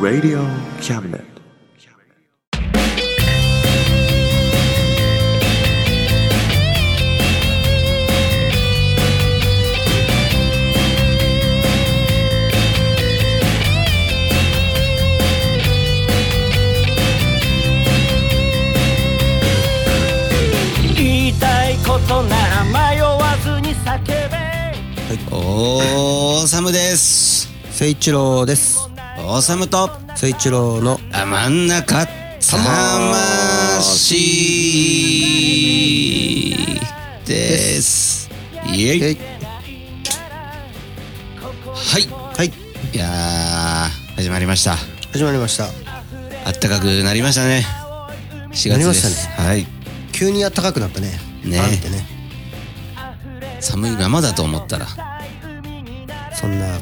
Radio Cabinet. おーサムです。聖一郎です。オーサムと聖一郎のあ真ん中魂です。イエイ。はい。はい。いやー始まりました。始まりました。あったかくなりましたね。4月なりまですしたはい。急に暖かくなったね。ね。バンってね。寒いままだと思ったらそんな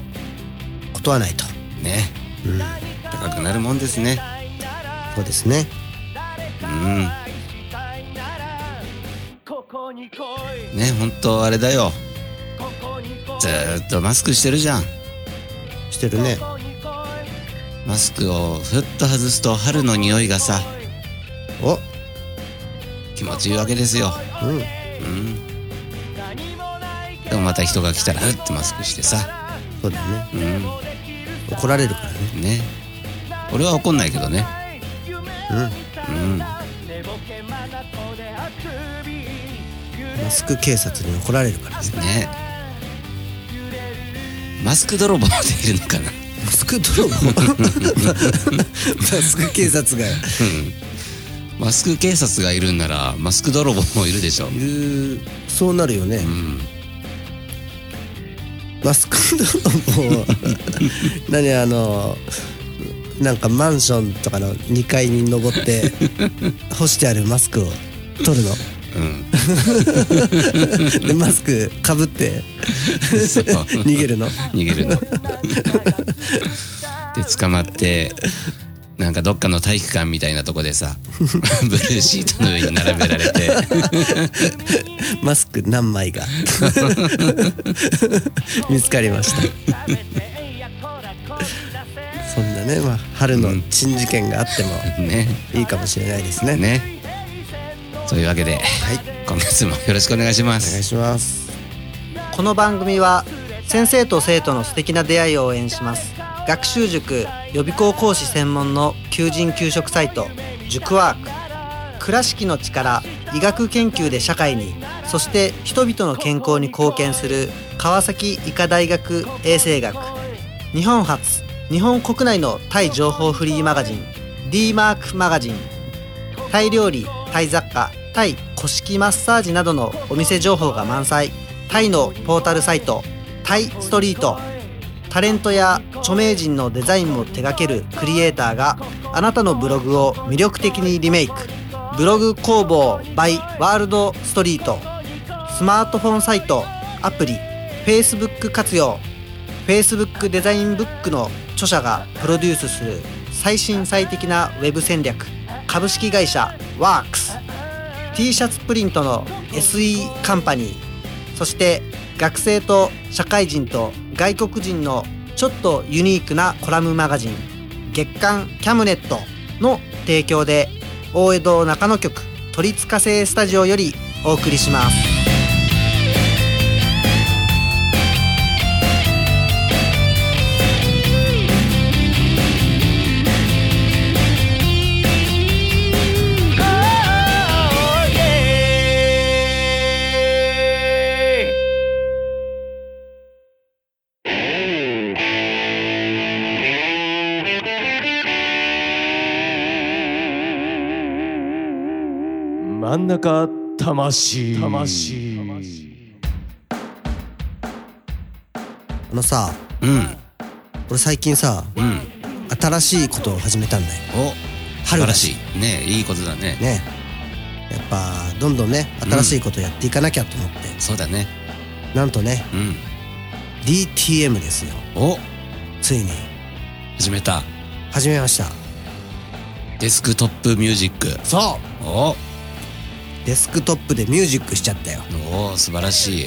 ことはないと。ね。うん。高くなるもんですね。そうですね。うん。ね本当あれだよ。ずーっとマスクしてるじゃん。してるね。マスクをふっと外すと春の匂いがさお。気持ちいいわけですよ。うん。うん。でもまた人が来たらふってマスクしてさそうだよね。うん。怒られるからね。ね俺は怒んないけどね。うん。うん。マスク警察に怒られるからね。ね。マスク泥棒っているのかな。マスク泥棒？マスク警察が。うん。マスク警察がいるんならマスク泥棒もいるでしょ。いる。そうなるよね。うんマスク泥棒何あのなんかマンションとかの2階に登って干してあるマスクを取るの。うん。でマスクかぶって逃げるの。逃げるの。で捕まってなんかどっかの体育館みたいなとこでさ ブルーシートの上に並べられて。マスク何枚が？見つかりました。そんなね、まあ、春の珍事件があってもね。いいかもしれないですね、ね。そういうわけではい。今月もよろしくお願いしまお願いすします。この番組は先生と生徒の素敵な出会いを応援します学習塾予備校講師専門の求人・給食サイト塾ワーク。倉敷の力医学研究で社会にそして人々の健康に貢献する川崎医科大学衛生学。日本初日本国内のタイ情報フリーマガジン d マークマガジン。タイ料理タイ雑貨タイ古式マッサージなどのお店情報が満載。タイのポータルサイトタイストリート。タレントや著名人のデザインも手掛けるクリエイターがあなたのブログを魅力的にリメイク。ブログ工房 by ワールドストリートスマートフォンサイトアプリ Facebook 活用。Facebook デザインブックの著者がプロデュースする最新最適なウェブ戦略。株式会社 WorksT シャツプリントの SE カンパニー。そして学生と社会人と外国人のちょっとユニークなコラムマガジン月刊キャムネットの提供で大江戸中野局鳥塚製スタジオよりお送りします。真ん中魂。魂。あのさうん。俺最近さうん。新しいことを始めたんだよ。お。春だし。い。ねいいことだね。ねやっぱどんどんね新しいことやっていかなきゃと思って、そうだね。なんとねうん。DTM ですよ。お。ついに。始めた。始めました。デスクトップミュージック。そお。うデスクトップでミュージックしちゃったよ。お素晴らしい。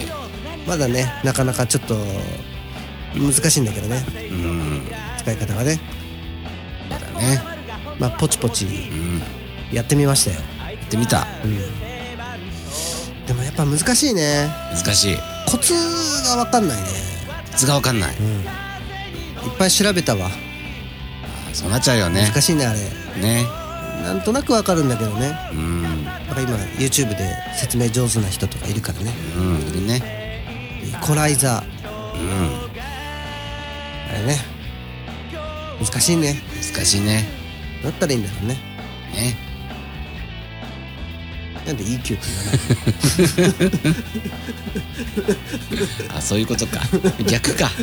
まだねなかなかちょっと難しいんだけどね。うん。使い方がね。そうだね。まあポチポチうん。やってみましたよ。やってみた。でもやっぱ難しいね。難しい。コツが分かんないね。コツが分かんない。いっぱい調べたわ。そうなっちゃうよね。難しいねあれ。ねなんとなく分かるんだけどね。うん。なんか今 YouTube で説明上手な人とかいるからね。うんいるね。イコライザー。うん。あれね。難しいね。難しいね。だったらいいんだろうね。ね。なんで EQ って言わない あそういうことか。逆か。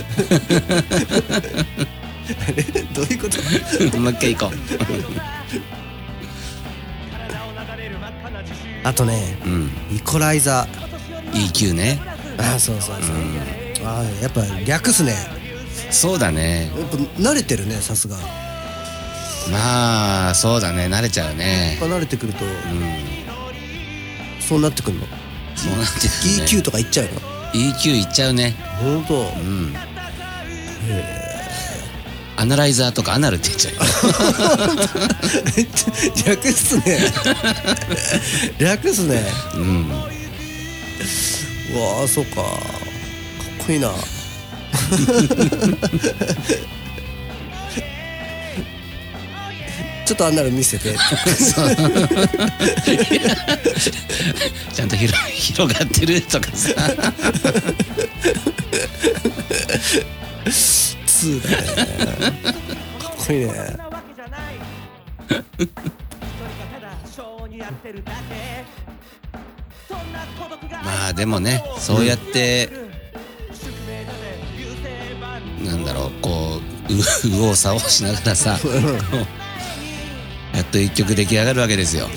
どういうこと？もう一回行こあとねううん。イコライザ EQ ねーああそうそうそう、ああやっぱ略すね。そうだね。やっぱ慣れてるねさすが。やっまあそうだね。慣れちゃうね。ぱ慣れてくるとうん。そうなってくるの、そうなってね。EQ とか言っちゃうの？EQ いっちゃうね。本当うんアナライザーとかアナルって言っちゃうよ。略すね。略すね。うん。うわあそうか。かっこいいな。ちょっとあんなの見せて。ちゃんと広広がってるとかさ2だねかっこいいね。まあでもねそうやって、なんだろうこうう右往左往しながらさやっと一曲出来上がるわけですよ、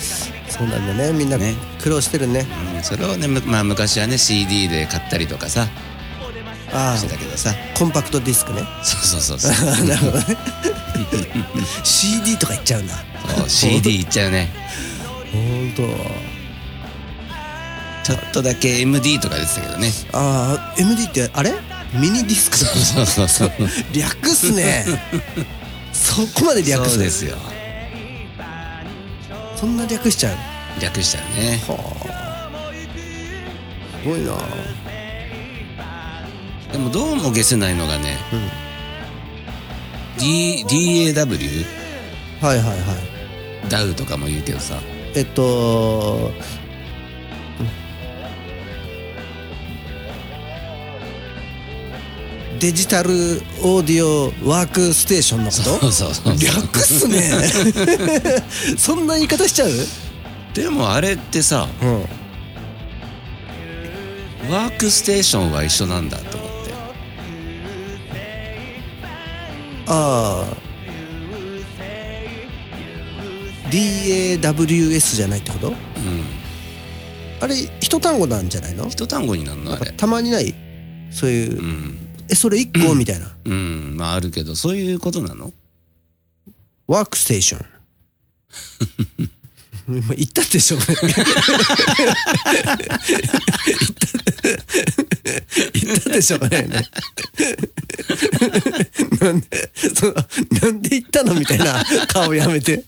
そうなんだねみんなね。苦労してるね。うん、それをねむまあ昔はね CD で買ったりとかさあしてたけどさあコンパクトディスクね。そうそうそうそう。なるほどね。CD とか言っちゃうんだ。そう CD いっちゃうね。本当ちょっとだけ MD とか出てたけどね。ああ MD ってあれ？ミニディスクそうそうそう略すね。そこまで略すそうですよ。そんな略しちゃう？略しちゃうね。すごいなでもどうも消せないのがね、D DAW はいはいはい。ダウとかも言うけどさ。えっとデジタルオーディオワークステーションのこと？そうそうそう。略すね。そんな言い方しちゃう？でもあれってさうん。ワークステーションは一緒なんだとああ DAWS じゃないってこと？うん。あれ一単語なんじゃないの？一単語になるのあれ？たまにない？そういう、うん。えそれ一個？みたいな。うん。まああるけどそういうことなの？ワークステーション。言ったでしょ？言った 言ったでしょうね。なんでそなんで言ったのみたいな顔やめて。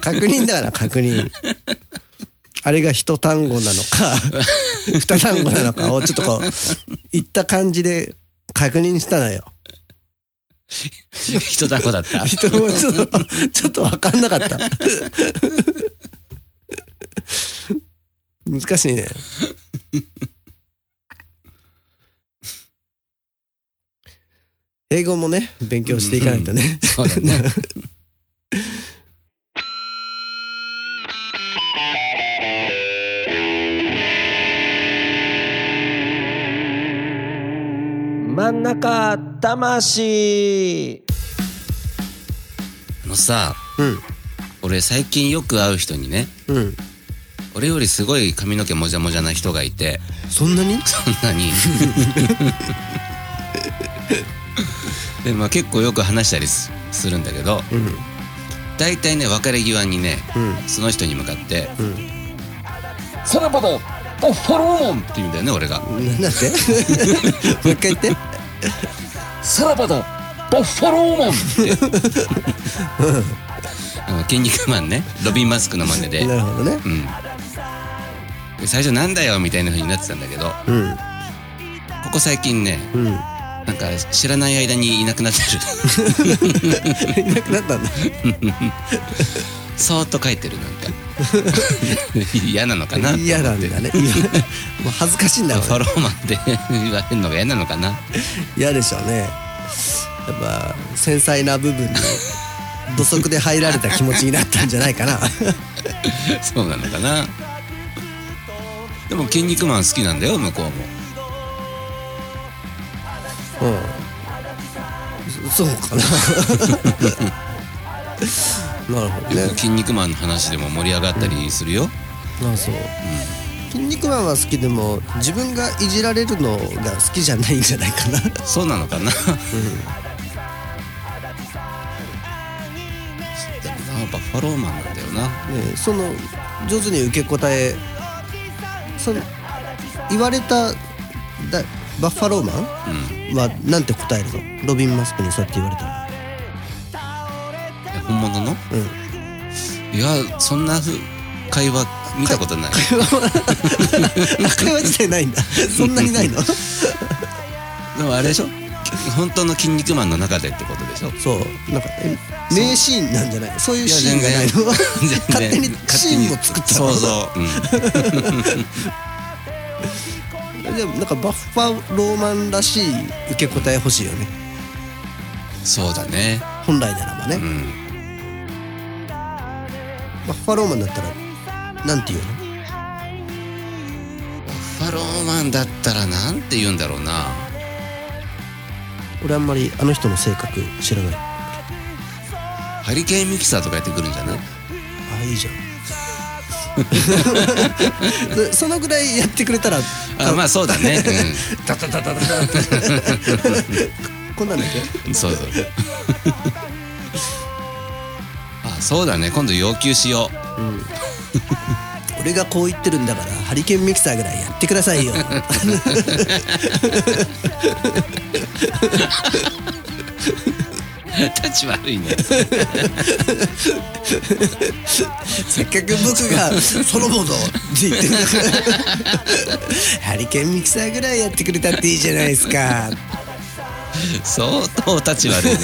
確認だから確認。あれが一単語なのか二単語なのかをちょっとこう言った感じで確認したのよ。一単語だった。人もちょっと、ちょっと分かんなかった。難しいね。英語もね、勉強していかないとね。そうだね。真ん中魂。あのさうん、俺最近よく会う人にねうん。俺よりすごい髪の毛もじゃもじゃな人がいて。そんなに？そんなに でまあ結構よく話したりすするんだけどうん、大体ね別れ際にねうん、その人に向かってうん。さらばだバッファローマンって言うんだよね俺が。ななんて もう一回言ってさらばだバッファローマンって。あの筋肉マンね。ロビンマスクの真似で。なるほどね。うん。で最初なんだよみたいな風になってたんだけどうん。ここ最近ねうんなんか知らない間にいなくなってる。いなくなったんだ。そーっと書いてるなんか嫌なのかな？嫌なんだね。もう恥ずかしいんだろうねファローマンって言われるのが嫌なのかな？嫌でしょうね。やっぱ繊細な部分に土足で入られた気持ちになったんじゃないかな。そうなのかな？でも「筋肉マン」好きなんだよ向こうもうん。そそうかな。なるほどね「筋肉マン」の話でも盛り上がったりするよ、あそう、筋肉マンは好きでも自分がいじられるのが好きじゃないんじゃないかな。そうなのかな、でもなバッファローマンなんだよな。ねその上手に受け答えその言われただバッファローマうん。ンはなんて答えるの？ロビン・マスクにそうやって言われたらえ本物の？うん。いやそんなふ会話見たことない。会話自体ないんだ。そんなにないの？でもあれでしょ？本当の「筋肉マン」の中でってことでしょ？そう。なんかえ名シーンなんじゃない？そういうシーンがないの？勝手にシーンも作ったの？想像、うん、でもなんかバッファローマンらしい受け答え欲しいよね。そうだね。本来ならばね、うん。バッファローマンだったらなんて言うの？バッファローマンだったらなんて言うんだろうな。俺あんまりあの人の性格知らない。ハリケーンミキサーとかやってくるんじゃない？あいいじゃん。で そのぐらいやってくれたらあまあそうだね、ダダダダダダこんなんだっけ？うん、そうそう。あそうだね。今度要求しよう。俺がこう言ってるんだからハリケーンミキサーぐらいやってくださいよ 立ち悪いね。せっかく僕がソロモンドって言ってる。ハリケーンミキサーぐらいやってくれたっていいじゃないですか。相当立ち悪いね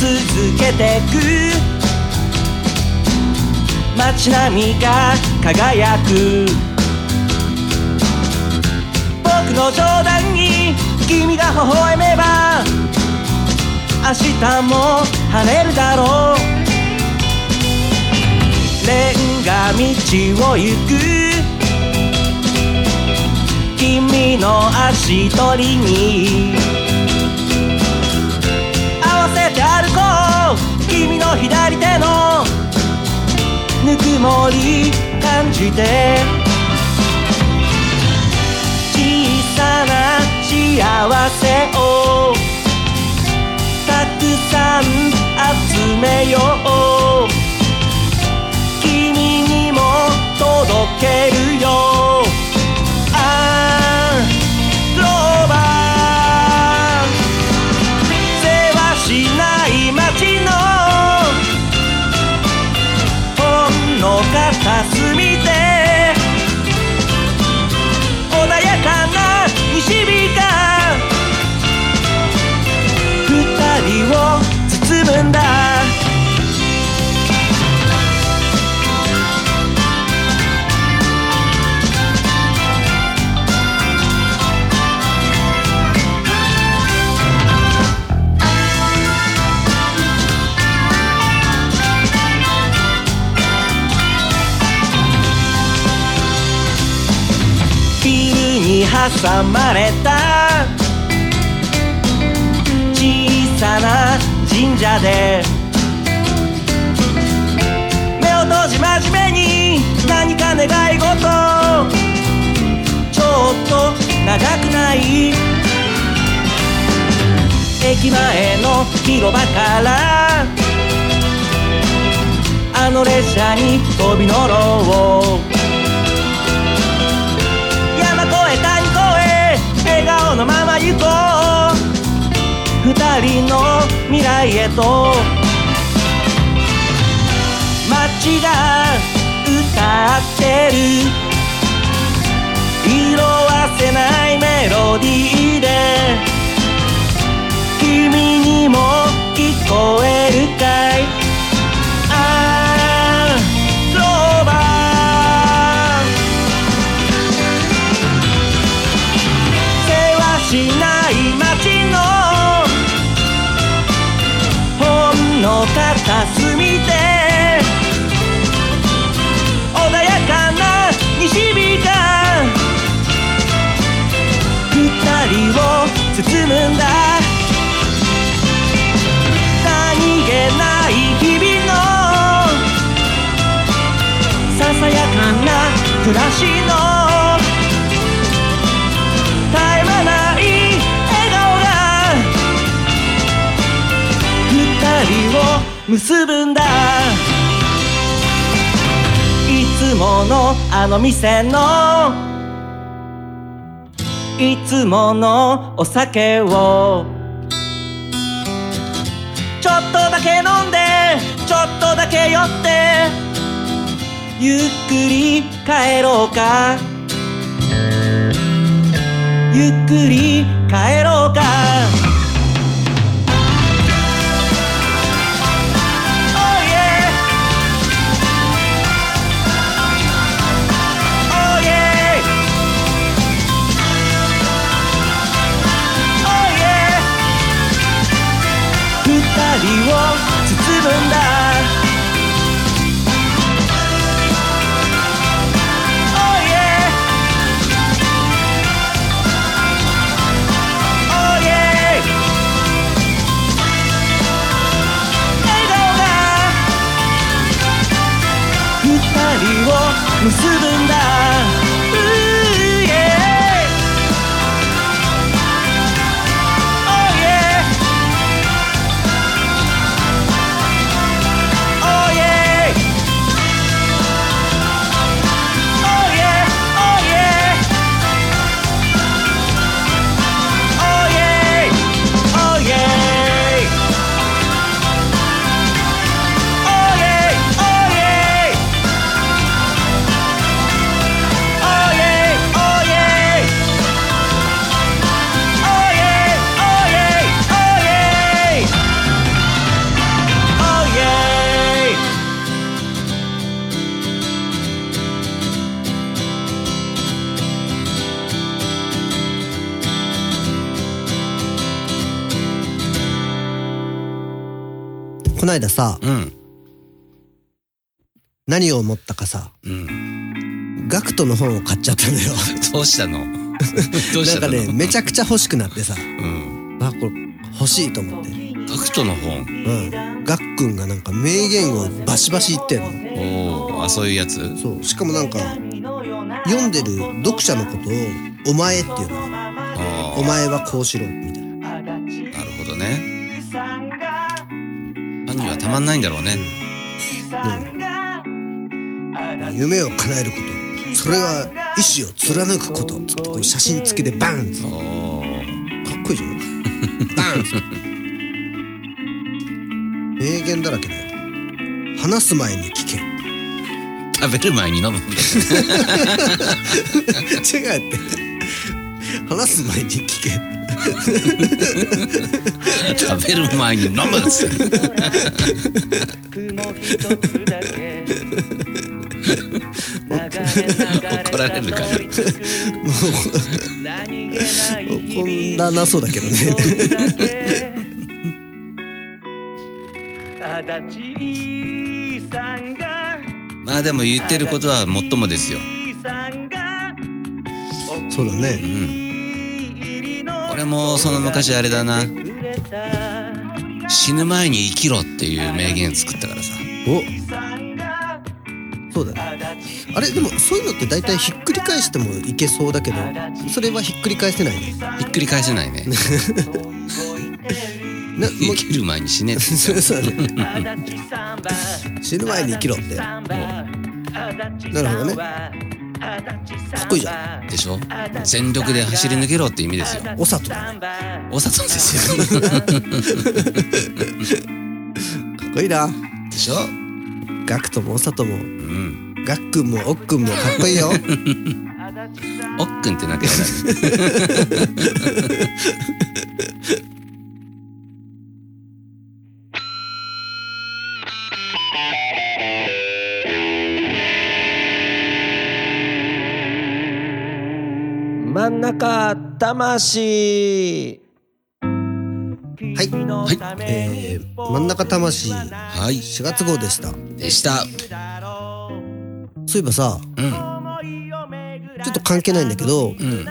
続けてく。街並みが輝く。僕の冗談に君が微笑めば明日も晴れるだろう。レンガ道を行く。君の足取りに合わせて歩こう君の左手のぬくもり感じて小さな幸せをたくさん集めよう君にも届けるよ挟まれた。小さな神社で。目を閉じ真面目に何か願い事。ちょっと長くない。駅前の広場から。あの列車に飛び乗ろう。こう二人の未来へと。街が歌ってる。色あせないメロディーで。君にも聞こえるか暮らしの絶え間ない笑顔が二人を結ぶんだ。いつものあの店の。いつものお酒を。ちょっとだけ飲んで。ちょっとだけ酔って。ゆっくり帰ろうか。ゆっくり帰ろうか。こないださうん。何を思ったかさうん。ガクトの本を買っちゃったのよ。どうしたの？なんかねめちゃくちゃ欲しくなってさうん。あこれ欲しいと思って。ガクトの本？うん。ガックンがなんか名言をバシバシ言ってんの。おおあそういうやつ？そう。しかもなんか読んでる読者のことを「お前」っていうの。あお前はこうしろみたまんないんだろうね。夢を叶えること。それは意志を貫くこと。つってこう写真付きでバーンかっこいいじゃん。バーン名言だらけだよ。話す前に聞け。食べる前に飲む 違うって。話す前に聞け食べる前に飲むっつ怒られるから。何気ないこんななそうだけどねまあでも言ってることはもっともですよ。そうだね俺もその昔あれだな。死ぬ前に生きろっていう名言作ったからさ。お。そうだねあれでもそういうのって大体ひっくり返してもいけそうだけどそれはひっくり返せないね。ひっくり返せないね。なも生きる前に死ねって そうだね死ぬ前に生きろって。なるほどね。かっこいいじゃん。たでしょ？全力で走り抜けろって意味ですよ。お里だねお里ですよ。かっこいいな。でしょ？ガクトもお里も。うん。ガックンもおっくんもかっこいいよ。おっくんってなんかやだね真ん中魂。はい、はい。えー、真ん中魂。はい。4月号でした。でした。そういえばさうん。ちょっと関係ないんだけどうん。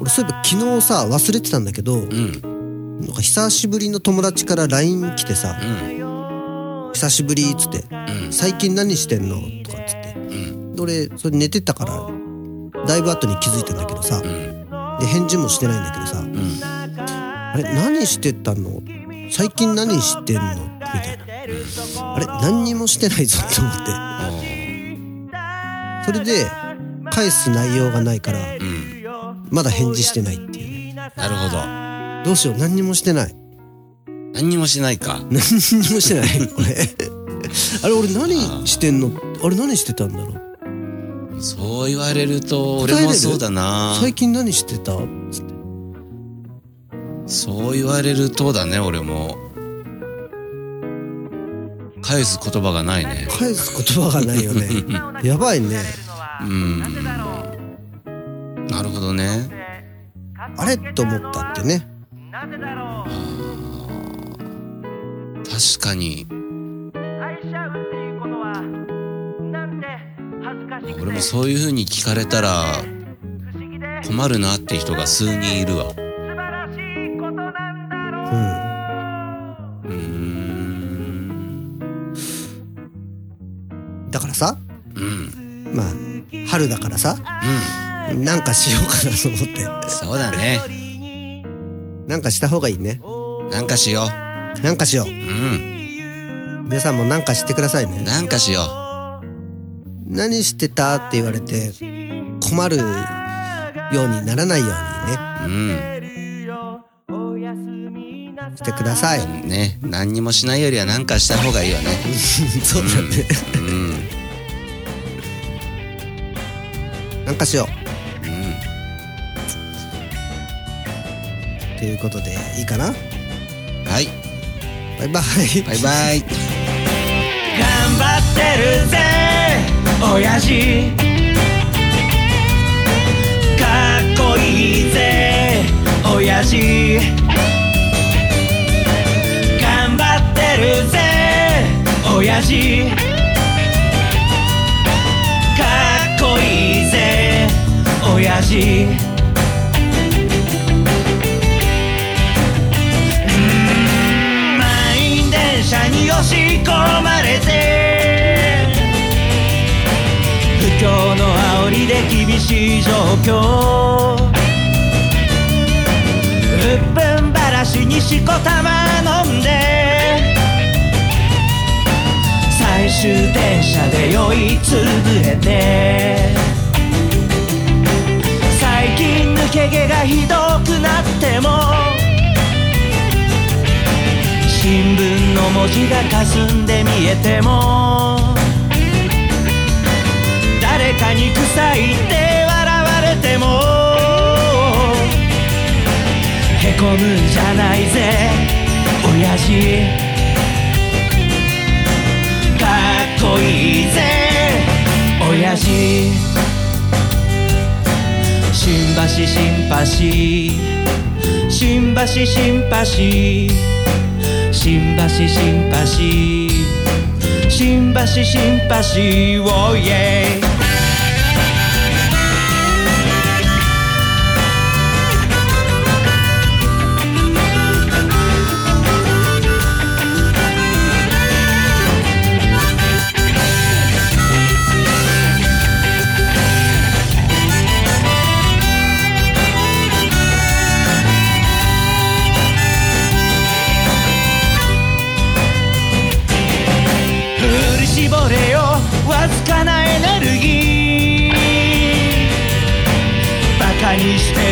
俺そういえば昨日さ忘れてたんだけどうん。なんか久しぶりの友達から LINE 来てさうん「久しぶり」っつってうん「最近何してんの?」とかっつって。うん。で俺それ寝てたからだいぶ後に気づいたんだけどさ。うん。で返事もしてないんだけどさ。うん。あれ何してたの？最近何してんの？みたいな。あれ何にもしてないぞって思って。それで返す内容がないからうん。まだ返事してないっていう。ねなるほど。どうしよう？何にもしてない。何にもしないか。何にもしてない？俺 あれ俺何してんの？あれ何してたんだろう？そう言われると俺もそうだな。最近何してた？そう言われるとだね俺も。返す言葉がないね。返す言葉がないよね。やばいね。うん。なるほどね。あれ？と思ったってね。確かにもそういう風に聞かれたら困るなって人が数人いるわ。うん。うーん。だからさうん。まあ春だからさなんかしようかなと思って。うんそうだね。なんかした方がいいね。なんかしよなんかしよう。ううん。皆さんもなんかしてくださいね。なんかしよ何してた？って言われて困るようにならないようううんにね。してください。ね。何にもしないよりはなんかした方がいいよね。そうだね。うん。なん。かしよう。ん。うということでいいかな。はい。バイバイ。バイバイ。頑張ってるぜ親父。かっこいいぜ親父。頑張ってるぜ親父。かっこいいぜ親父。満員電車に押し込まれて厳しい状況。うっぷんばらしにしこたま飲んで。最終電車で酔いつぶれて。最近抜け毛がひどくなっても。新聞の文字が霞んで見えても。かに臭いって笑われても。へこむんじゃないぜ親父。かっこいいぜ親父。新橋新橋。新橋新橋。新橋新橋。新橋新橋。おい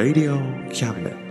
Radio Cabinet.